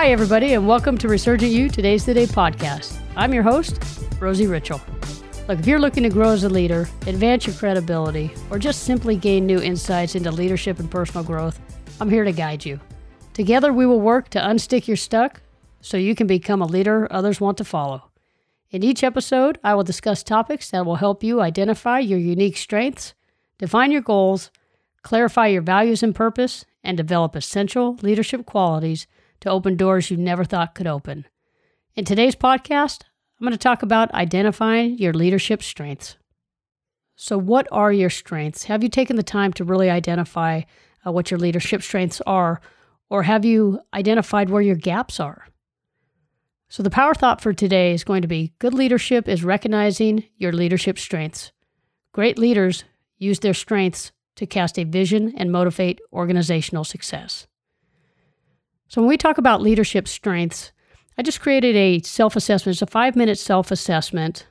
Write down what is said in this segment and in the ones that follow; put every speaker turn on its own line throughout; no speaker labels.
Hi, everybody, and welcome to Resurgent You Today's the Day podcast. I'm your host, Rosi Richeal. Look, if you're looking to grow as a leader, advance your credibility, or just simply gain new insights into leadership and personal growth, I'm here to guide you. Together, we will work to unstick your stuck so you can become a leader others want to follow. In each episode, I will discuss topics that will help you identify your unique strengths, define your goals, clarify your values and purpose, and develop essential leadership qualities to open doors you never thought could open. In today's podcast, I'm going to talk about identifying your leadership strengths. So, what are your strengths? Have you taken the time to really identify uh, what your leadership strengths are, or have you identified where your gaps are? So, the power thought for today is going to be good leadership is recognizing your leadership strengths. Great leaders use their strengths to cast a vision and motivate organizational success. So, when we talk about leadership strengths, I just created a self assessment. It's a five minute self assessment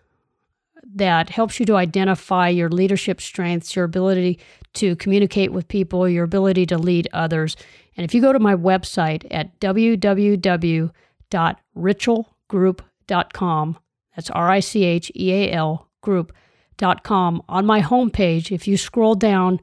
that helps you to identify your leadership strengths, your ability to communicate with people, your ability to lead others. And if you go to my website at www.richealgroup.com, that's R I C H E A L group.com, on my homepage, if you scroll down,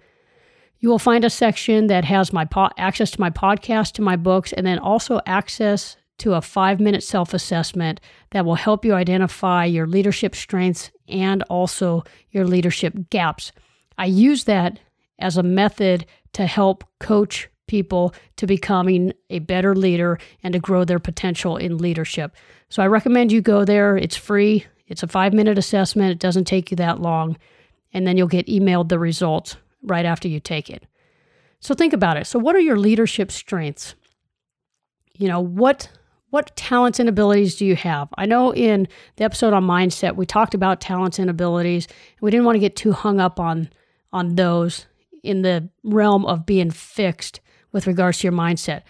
you will find a section that has my po- access to my podcast, to my books, and then also access to a five minute self assessment that will help you identify your leadership strengths and also your leadership gaps. I use that as a method to help coach people to becoming a better leader and to grow their potential in leadership. So I recommend you go there. It's free, it's a five minute assessment, it doesn't take you that long, and then you'll get emailed the results right after you take it. So think about it. So what are your leadership strengths? You know, what what talents and abilities do you have? I know in the episode on mindset we talked about talents and abilities. We didn't want to get too hung up on on those in the realm of being fixed with regards to your mindset.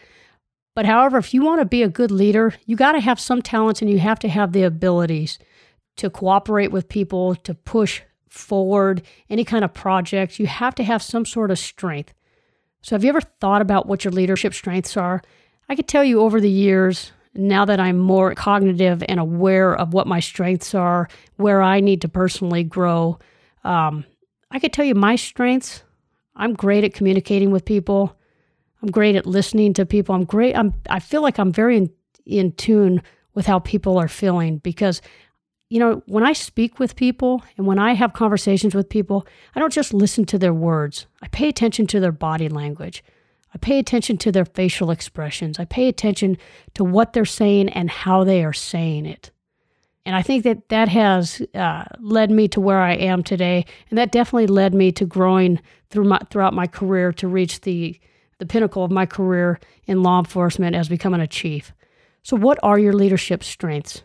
But however, if you want to be a good leader, you got to have some talents and you have to have the abilities to cooperate with people, to push forward, any kind of project, you have to have some sort of strength. So, have you ever thought about what your leadership strengths are? I could tell you over the years, now that I'm more cognitive and aware of what my strengths are, where I need to personally grow, um, I could tell you my strengths. I'm great at communicating with people. I'm great at listening to people. I'm great. I'm. I feel like I'm very in, in tune with how people are feeling because you know, when I speak with people and when I have conversations with people, I don't just listen to their words. I pay attention to their body language. I pay attention to their facial expressions. I pay attention to what they're saying and how they are saying it. And I think that that has uh, led me to where I am today. And that definitely led me to growing through my, throughout my career to reach the, the pinnacle of my career in law enforcement as becoming a chief. So, what are your leadership strengths?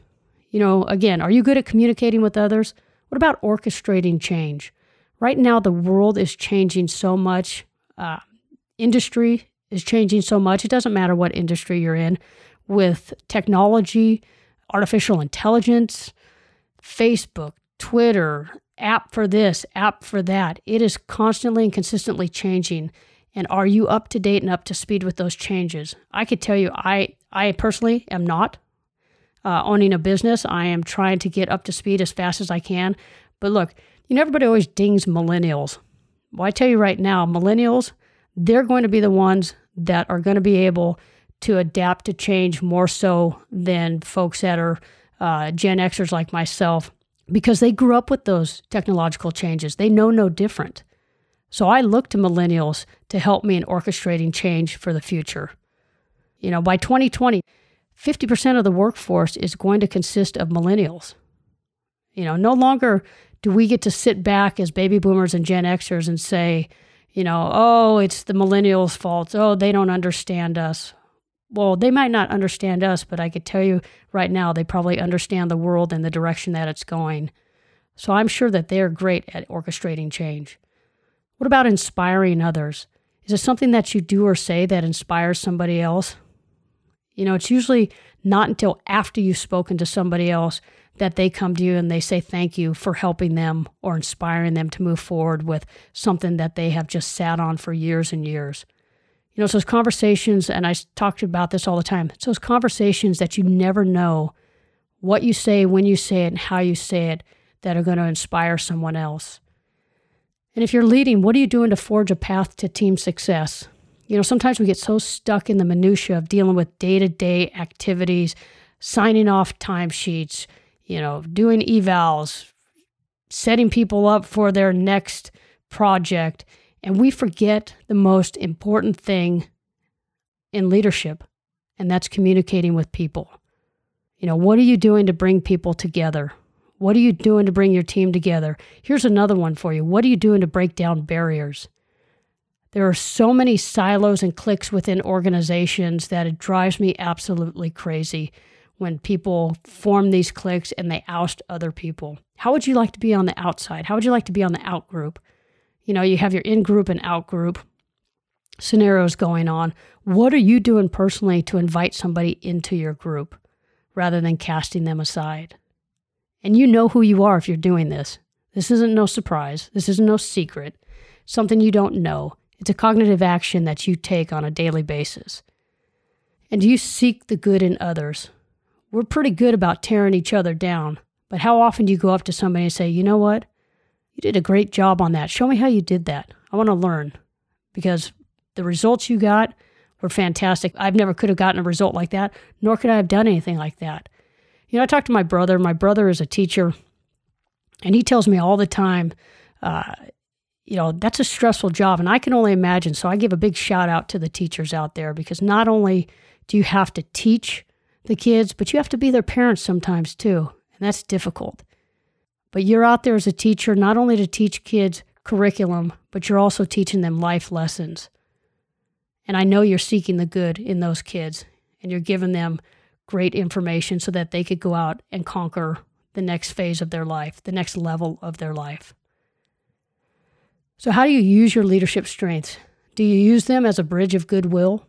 You know, again, are you good at communicating with others? What about orchestrating change? Right now, the world is changing so much. Uh, industry is changing so much. It doesn't matter what industry you're in, with technology, artificial intelligence, Facebook, Twitter, app for this, app for that. It is constantly and consistently changing. And are you up to date and up to speed with those changes? I could tell you, I, I personally am not uh, owning a business. I am trying to get up to speed as fast as I can. But look, you know, everybody always dings millennials. Well, I tell you right now, millennials, they're going to be the ones that are going to be able to adapt to change more so than folks that are uh, Gen Xers like myself because they grew up with those technological changes. They know no different. So I look to millennials to help me in orchestrating change for the future. You know, by 2020, 50% of the workforce is going to consist of millennials. You know, no longer do we get to sit back as baby boomers and Gen Xers and say, you know, oh, it's the millennials' fault. Oh, they don't understand us. Well, they might not understand us, but I could tell you right now, they probably understand the world and the direction that it's going. So I'm sure that they're great at orchestrating change. What about inspiring others? Is it something that you do or say that inspires somebody else? You know, it's usually not until after you've spoken to somebody else that they come to you and they say thank you for helping them or inspiring them to move forward with something that they have just sat on for years and years. You know, it's those conversations, and I talked about this all the time. It's those conversations that you never know what you say, when you say it, and how you say it that are going to inspire someone else. And if you're leading, what are you doing to forge a path to team success? You know, sometimes we get so stuck in the minutia of dealing with day-to-day activities, signing off timesheets, you know, doing evals, setting people up for their next project, and we forget the most important thing in leadership, and that's communicating with people. You know, what are you doing to bring people together? What are you doing to bring your team together? Here's another one for you. What are you doing to break down barriers? There are so many silos and cliques within organizations that it drives me absolutely crazy when people form these cliques and they oust other people. How would you like to be on the outside? How would you like to be on the out group? You know, you have your in group and out group scenarios going on. What are you doing personally to invite somebody into your group rather than casting them aside? And you know who you are if you're doing this. This isn't no surprise. This isn't no secret. Something you don't know. It's a cognitive action that you take on a daily basis. And you seek the good in others. We're pretty good about tearing each other down, but how often do you go up to somebody and say, you know what? You did a great job on that. Show me how you did that. I want to learn because the results you got were fantastic. I've never could have gotten a result like that, nor could I have done anything like that. You know, I talked to my brother. My brother is a teacher, and he tells me all the time, uh, you know, that's a stressful job. And I can only imagine. So I give a big shout out to the teachers out there because not only do you have to teach the kids, but you have to be their parents sometimes too. And that's difficult. But you're out there as a teacher not only to teach kids curriculum, but you're also teaching them life lessons. And I know you're seeking the good in those kids and you're giving them great information so that they could go out and conquer the next phase of their life, the next level of their life. So, how do you use your leadership strengths? Do you use them as a bridge of goodwill?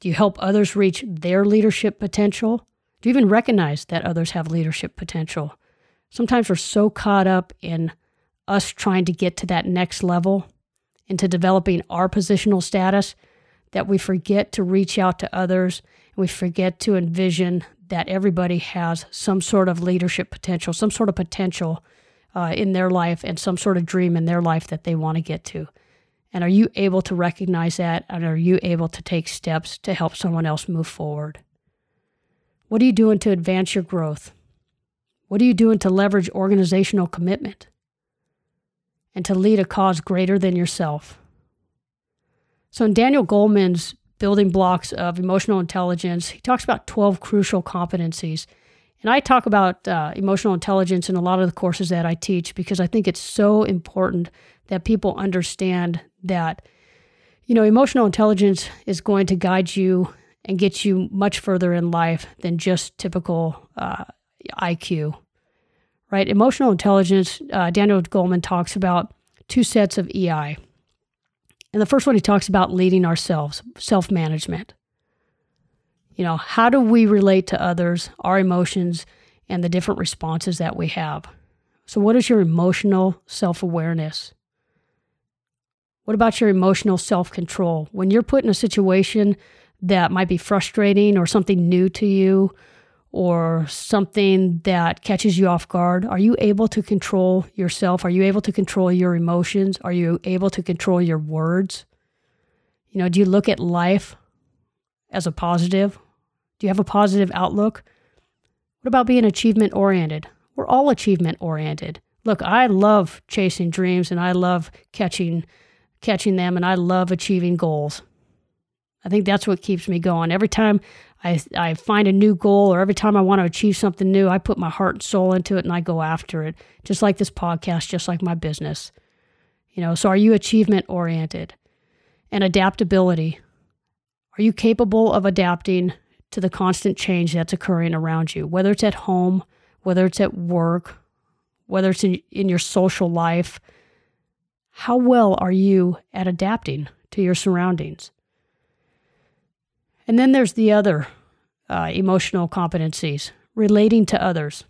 Do you help others reach their leadership potential? Do you even recognize that others have leadership potential? Sometimes we're so caught up in us trying to get to that next level, into developing our positional status, that we forget to reach out to others we forget to envision that everybody has some sort of leadership potential, some sort of potential uh, in their life, and some sort of dream in their life that they want to get to. And are you able to recognize that? And are you able to take steps to help someone else move forward? What are you doing to advance your growth? What are you doing to leverage organizational commitment and to lead a cause greater than yourself? So, in Daniel Goleman's building blocks of emotional intelligence. He talks about 12 crucial competencies. And I talk about uh, emotional intelligence in a lot of the courses that I teach because I think it's so important that people understand that, you know, emotional intelligence is going to guide you and get you much further in life than just typical uh, IQ, right? Emotional intelligence, uh, Daniel Goleman talks about two sets of EI. And the first one, he talks about leading ourselves, self management. You know, how do we relate to others, our emotions, and the different responses that we have? So, what is your emotional self awareness? What about your emotional self control? When you're put in a situation that might be frustrating or something new to you, or something that catches you off guard, are you able to control yourself? Are you able to control your emotions? Are you able to control your words? You know, do you look at life as a positive? Do you have a positive outlook? What about being achievement oriented? We're all achievement oriented. Look, I love chasing dreams and I love catching catching them and I love achieving goals. I think that's what keeps me going. Every time I, I find a new goal or every time I want to achieve something new, I put my heart and soul into it and I go after it, just like this podcast, just like my business. You know, so are you achievement oriented? And adaptability. Are you capable of adapting to the constant change that's occurring around you, whether it's at home, whether it's at work, whether it's in, in your social life? How well are you at adapting to your surroundings? And then there's the other uh, emotional competencies relating to others.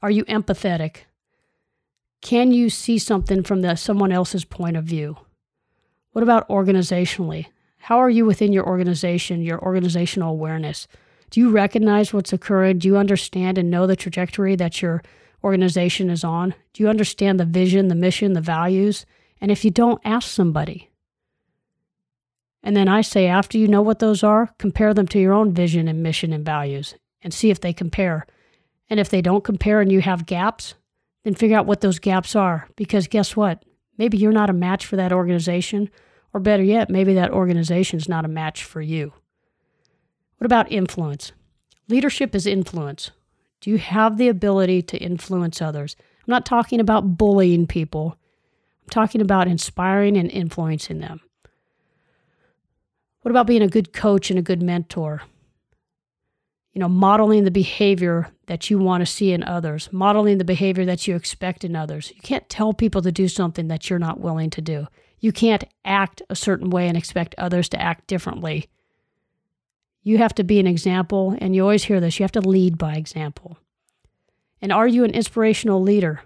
Are you empathetic? Can you see something from the, someone else's point of view? What about organizationally? How are you within your organization, your organizational awareness? Do you recognize what's occurring? Do you understand and know the trajectory that your organization is on? Do you understand the vision, the mission, the values? And if you don't, ask somebody. And then I say, after you know what those are, compare them to your own vision and mission and values and see if they compare. And if they don't compare and you have gaps, then figure out what those gaps are. Because guess what? Maybe you're not a match for that organization, or better yet, maybe that organization is not a match for you. What about influence? Leadership is influence. Do you have the ability to influence others? I'm not talking about bullying people. I'm talking about inspiring and influencing them. What about being a good coach and a good mentor? You know, modeling the behavior that you want to see in others, modeling the behavior that you expect in others. You can't tell people to do something that you're not willing to do. You can't act a certain way and expect others to act differently. You have to be an example, and you always hear this you have to lead by example. And are you an inspirational leader?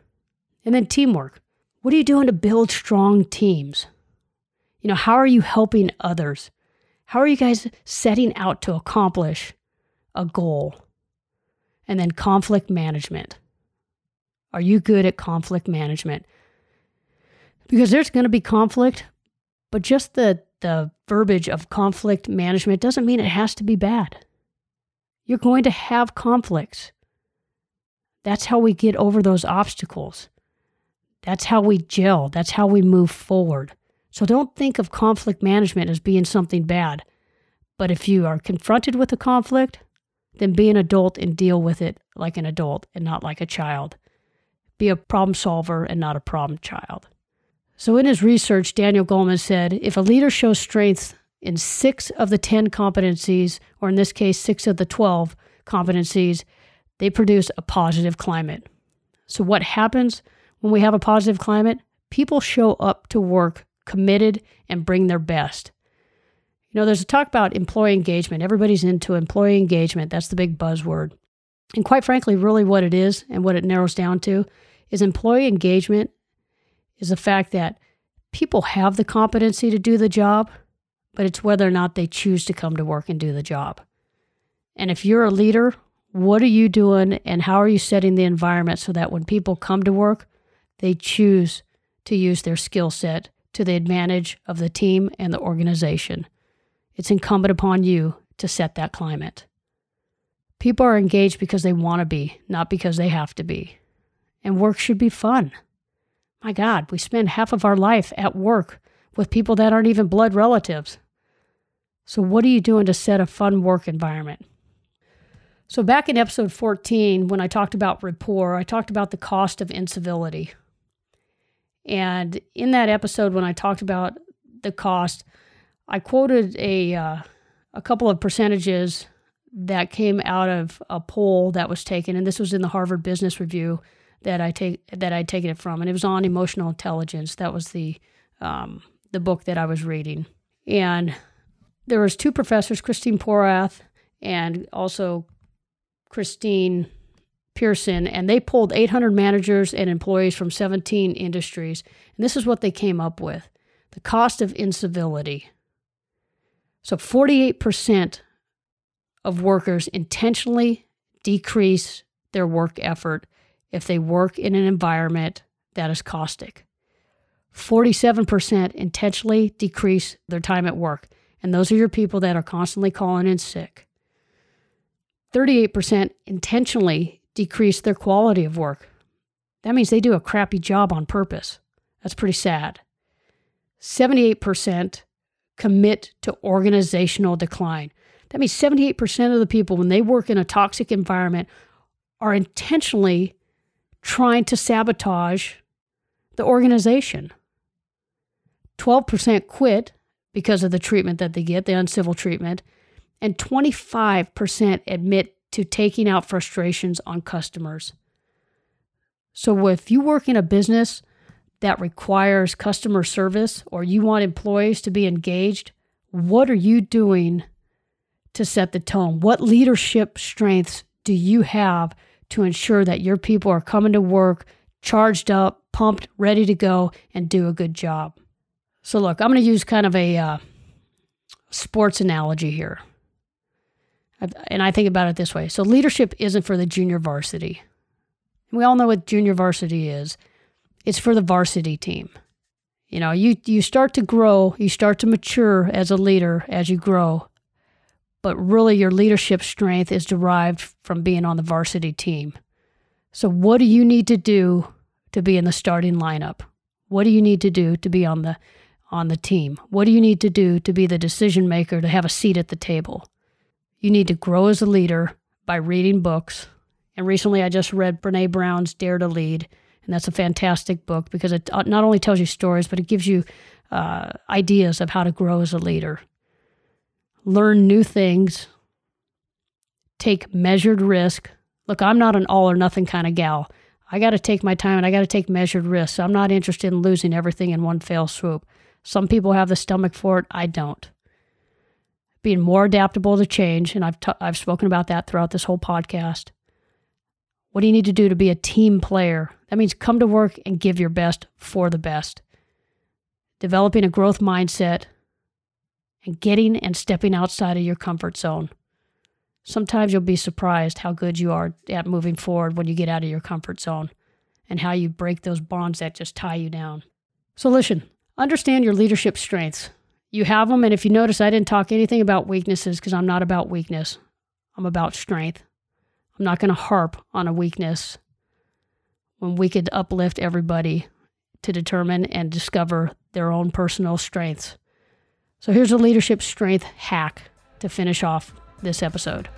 And then teamwork. What are you doing to build strong teams? You know, how are you helping others? How are you guys setting out to accomplish a goal? And then conflict management. Are you good at conflict management? Because there's going to be conflict, but just the, the verbiage of conflict management doesn't mean it has to be bad. You're going to have conflicts. That's how we get over those obstacles. That's how we gel. That's how we move forward. So don't think of conflict management as being something bad. But if you are confronted with a conflict, then be an adult and deal with it like an adult and not like a child. Be a problem solver and not a problem child. So, in his research, Daniel Goleman said if a leader shows strength in six of the 10 competencies, or in this case, six of the 12 competencies, they produce a positive climate. So, what happens when we have a positive climate? People show up to work committed, and bring their best. You know, there's a talk about employee engagement. Everybody's into employee engagement. That's the big buzzword. And quite frankly, really what it is and what it narrows down to is employee engagement is the fact that people have the competency to do the job, but it's whether or not they choose to come to work and do the job. And if you're a leader, what are you doing and how are you setting the environment so that when people come to work, they choose to use their skill set to the advantage of the team and the organization. It's incumbent upon you to set that climate. People are engaged because they want to be, not because they have to be. And work should be fun. My God, we spend half of our life at work with people that aren't even blood relatives. So, what are you doing to set a fun work environment? So, back in episode 14, when I talked about rapport, I talked about the cost of incivility. And in that episode, when I talked about the cost, I quoted a uh, a couple of percentages that came out of a poll that was taken, and this was in the Harvard Business Review that I take that I'd taken it from, and it was on emotional intelligence. That was the um, the book that I was reading, and there was two professors, Christine Porath and also Christine Pearson, and they pulled 800 managers and employees from 17 industries. And this is what they came up with the cost of incivility. So 48% of workers intentionally decrease their work effort if they work in an environment that is caustic. 47% intentionally decrease their time at work. And those are your people that are constantly calling in sick. 38% intentionally decrease their quality of work. That means they do a crappy job on purpose. That's pretty sad. 78% commit to organizational decline. That means 78% of the people, when they work in a toxic environment, are intentionally trying to sabotage the organization. 12% quit because of the treatment that they get, the uncivil treatment, and 25% admit to taking out frustrations on customers. So, if you work in a business that requires customer service or you want employees to be engaged, what are you doing to set the tone? What leadership strengths do you have to ensure that your people are coming to work charged up, pumped, ready to go, and do a good job? So, look, I'm going to use kind of a uh, sports analogy here. And I think about it this way. So, leadership isn't for the junior varsity. We all know what junior varsity is it's for the varsity team. You know, you, you start to grow, you start to mature as a leader as you grow, but really your leadership strength is derived from being on the varsity team. So, what do you need to do to be in the starting lineup? What do you need to do to be on the on the team? What do you need to do to be the decision maker to have a seat at the table? You need to grow as a leader by reading books. And recently I just read Brene Brown's Dare to Lead, and that's a fantastic book because it uh, not only tells you stories, but it gives you uh, ideas of how to grow as a leader. Learn new things, take measured risk. Look, I'm not an all or nothing kind of gal. I got to take my time and I got to take measured risks. I'm not interested in losing everything in one fell swoop. Some people have the stomach for it. I don't. Being more adaptable to change, and I've, t- I've spoken about that throughout this whole podcast. What do you need to do to be a team player? That means come to work and give your best for the best. Developing a growth mindset and getting and stepping outside of your comfort zone. Sometimes you'll be surprised how good you are at moving forward when you get out of your comfort zone and how you break those bonds that just tie you down. So, listen, Understand your leadership strengths. You have them, and if you notice, I didn't talk anything about weaknesses because I'm not about weakness. I'm about strength. I'm not going to harp on a weakness when we could uplift everybody to determine and discover their own personal strengths. So here's a leadership strength hack to finish off this episode.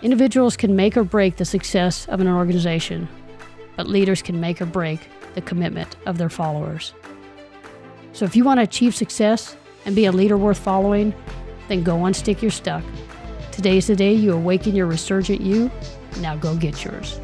Individuals can make or break the success of an organization, but leaders can make or break the commitment of their followers. So if you want to achieve success and be a leader worth following, then go unstick your stuck. Today's the day you awaken your resurgent you. Now go get yours.